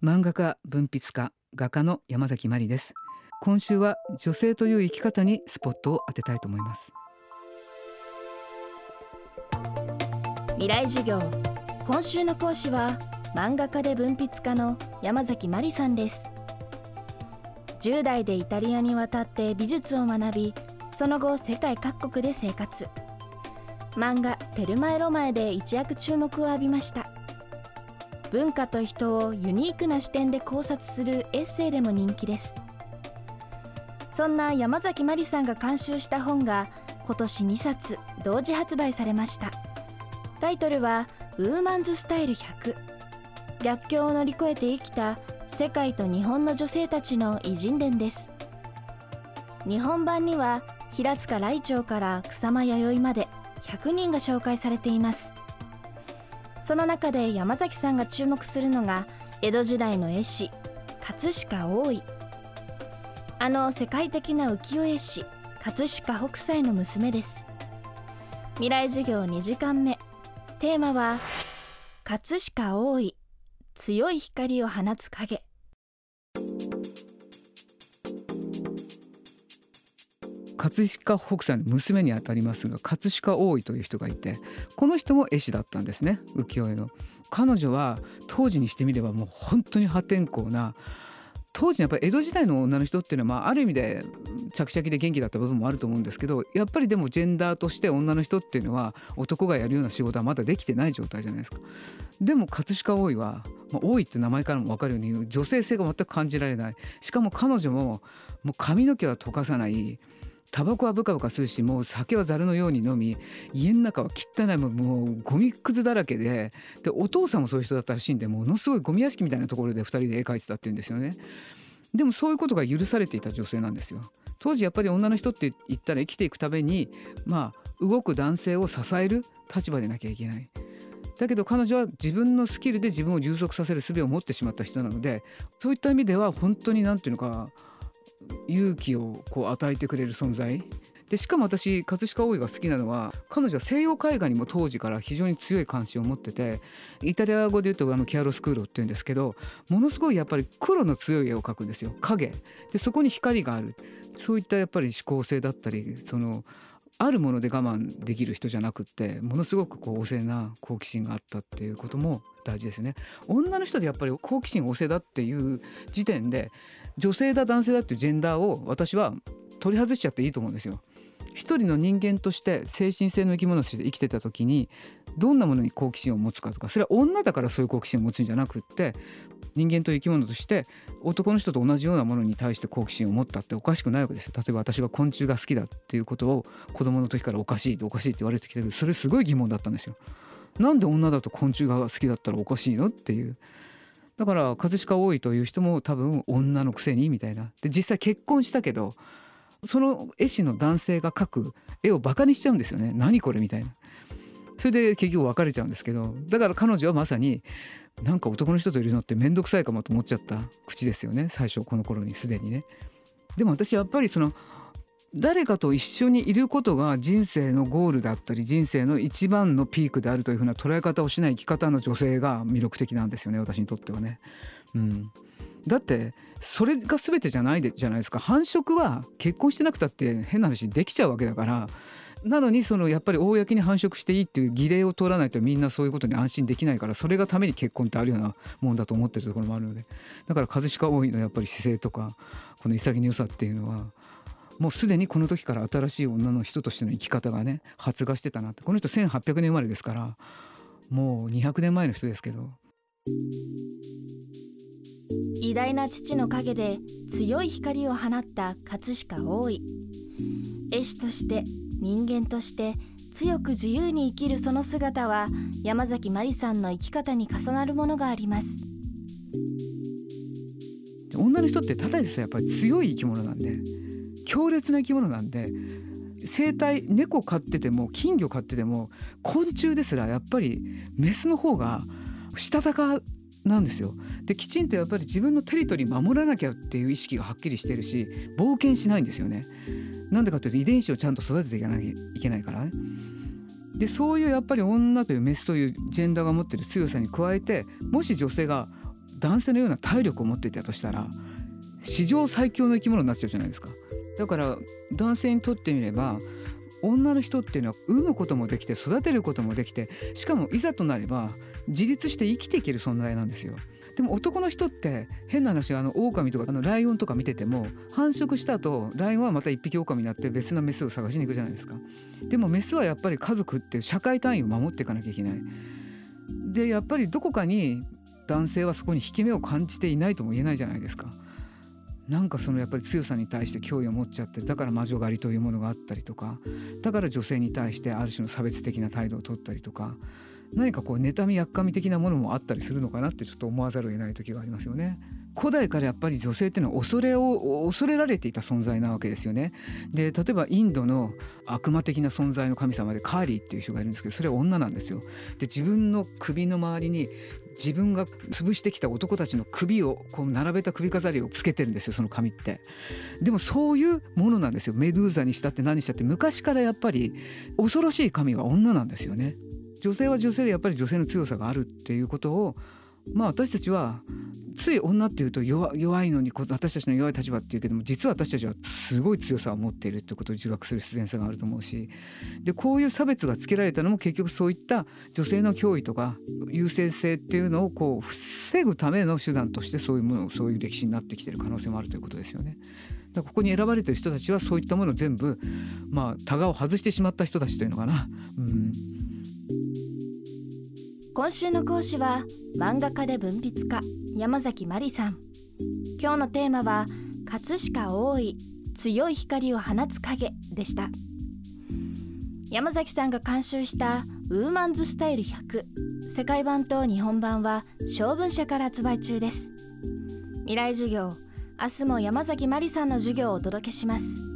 漫画家文筆家画家の山崎真理です。今週は女性という生き方にスポットを当てたいと思います。未来授業。今週の講師は漫画家で文筆家の山崎真理さんです。10代でイタリアに渡って美術を学びその後世界各国で生活。漫画「テルマエ・ロマエ」で一躍注目を浴びました。文化と人をユニークな視点で考察するエッセイでも人気です。そんな山崎真理さんが監修した本が今年2冊同時発売されました。タイトルは「ウーマンズスタイル100」逆境を乗り越えて生きた世界と日本の女性たちの偉人伝です。日本版には平塚来長から草間彌生まで100人が紹介されています。その中で山崎さんが注目するのが江戸時代の絵師葛飾大井。あの世界的な浮世絵師葛飾北斎の娘です。未来授業2時間目。テーマは葛飾大井強い光を放つ影。葛飾北斎の娘にあたりますが葛飾大井という人がいてこの人も絵師だったんですね浮世絵の。彼女は当時にしてみればもう本当に破天荒な当時やっぱり江戸時代の女の人っていうのは、まあ、ある意味で着々で元気だった部分もあると思うんですけどやっぱりでもジェンダーとして女の人っていうのは男がやるような仕事はまだできてない状態じゃないですか。でも葛飾大井は、まあ、大井って名前からも分かるように女性性が全く感じられないしかも彼女ももう髪の毛は溶かさないタバコはブカブカするしもう酒はざるのように飲み家の中は汚いもうゴミくずだらけででお父さんもそういう人だったらしいんでものすごいゴミ屋敷みたいなところで2人で絵描いてたって言うんですよね。でもそういうことが許されていた女性なんですよ。当時やっぱり女の人って言ったら生きていくためにまあ動く男性を支える立場でなきゃいけない。だけど彼女は自分のスキルで自分を充足させる術を持ってしまった人なのでそういった意味では本当に何て言うのか勇気をこう与えてくれる存在。でしかも私葛飾大井が好きなのは彼女は西洋絵画にも当時から非常に強い関心を持っててイタリア語で言うとあのキアロスクーロっていうんですけどものすごいやっぱり黒の強い絵を描くんですよ。影。でそこに光がある。そういったやっぱり思考性だったりそのあるもので我慢できる人じゃなくってものすごくこう旺盛な好奇心があったっていうことも大事ですね。女の人でやっぱり好奇心旺盛だっていう時点で女性だ男性だってジェンダーを私は取り外しちゃっていいと思うんですよ。一人の人間として精神性の生き物として生きてた時にどんなものに好奇心を持つかとかそれは女だからそういう好奇心を持つんじゃなくって人間という生き物として男の人と同じようなものに対して好奇心を持ったっておかしくないわけですよ。例えば私が昆虫が好きだっていうことを子供の時からおかしいっておかしいって言われてきてるそれすごい疑問だったんですよ。なんで女だと昆虫が好きだったらおかしいのっていう。だから葛飾多いという人も多分女のくせにみたいな。で実際結婚したけどその絵師の男性が描く絵をバカにしちゃうんですよね。何これみたいな。それで結局別れちゃうんですけどだから彼女はまさになんか男の人といるのって面倒くさいかもと思っちゃった口ですよね。最初この頃にすでにね。でも私やっぱりその誰かと一緒にいることが人生のゴールだったり人生の一番のピークであるというふうな捉え方をしない生き方の女性が魅力的なんですよね私にとってはね。うん、だってそれが全てじゃないでじゃないですか。繁殖は結婚してなくたって変な話できちゃうわけだから。なのにそのやっぱり公に繁殖していいっていう儀礼を通らないとみんなそういうことに安心できないからそれがために結婚ってあるようなもんだと思ってるところもあるので。だから葛飾多いのやっぱり姿勢とかこの潔さっていうのはもうすでにこの時から新しい女の人としての生き方がね発芽してたなって。この人1800年生まれですからもう200年前の人ですけど。偉大な父の陰で強い光を放った葛飾大井。絵師として人間として強く自由に生きるその姿は山崎真理さんの生き方に重なるものがあります。女の人ってただでさえやっぱり強い生き物なんで強烈な生き物なんで生態猫飼ってても金魚飼ってても昆虫ですらやっぱりメスの方がしたたかなんですよ。できちんとやっぱり自分のテリトリー守らなきゃっていう意識がはっきりしてるし冒険しないんですよね。なんでかというと遺伝子をちゃんと育てていかなきゃいけないからね。でそういうやっぱり女というメスというジェンダーが持ってる強さに加えてもし女性が男性のような体力を持っていたとしたら史上最強の生き物になっちゃうじゃないですかだから男性にとってみれば女の人っていうのは産むこともできて育てることもできてしかもいざとなれば自立して生きていける存在なんですよ。でも男の人って変な話あの狼とかあのライオンとか見てても繁殖した後ライオンはまた一匹狼になって別のメスを探しに行くじゃないですか。でもメスはやっぱり家族っていう社会単位を守っていかなきゃいけない。でやっぱりどこかに男性はそこに引け目を感じていないとも言えないじゃないですか。なんかそのやっぱり強さに対して脅威を持っちゃってだから魔女狩りというものがあったりとか。だから女性に対してある種の差別的な態度を取ったりとか。何かこう妬みやっかみ的なものもあったりするのかなってちょっと思わざるを得ない時がありますよね。古代からやっぱり女性っていうのは恐れを恐れられていた存在なわけですよね。で例えばインドの悪魔的な存在の神様でカーリーっていう人がいるんですけどそれは女なんですよ。で自分の首の周りに自分が潰してきた男たちの首をこう並べた首飾りをつけてるんですよその髪ってでもそういうものなんですよメドゥーザにしたって何したって昔からやっぱり恐ろしい神は女なんですよね女性は女性でやっぱり女性の強さがあるっていうことをまあ私たちはつい女っていうと弱いのに私たちの弱い立場っていうけども実は私たちはすごい強さを持っているってことを自覚する必然さがあると思うしでこういう差別がつけられたのも結局そういった女性の脅威とか優勢性っていうのをこう防ぐための手段としてそういうものそういう歴史になってきてる可能性もあるということですよね。だここに選ばれてる人たちはそういったものを全部まあタガを外してしまった人たちというのかな。うん今週の講師は漫画家で文筆家山崎真理さん。今日のテーマは葛飾大井強い光を放つ影でした。山崎さんが監修したウーマンズスタイル100世界版と日本版は小文社から発売中です。未来授業明日も山崎真理さんの授業をお届けします。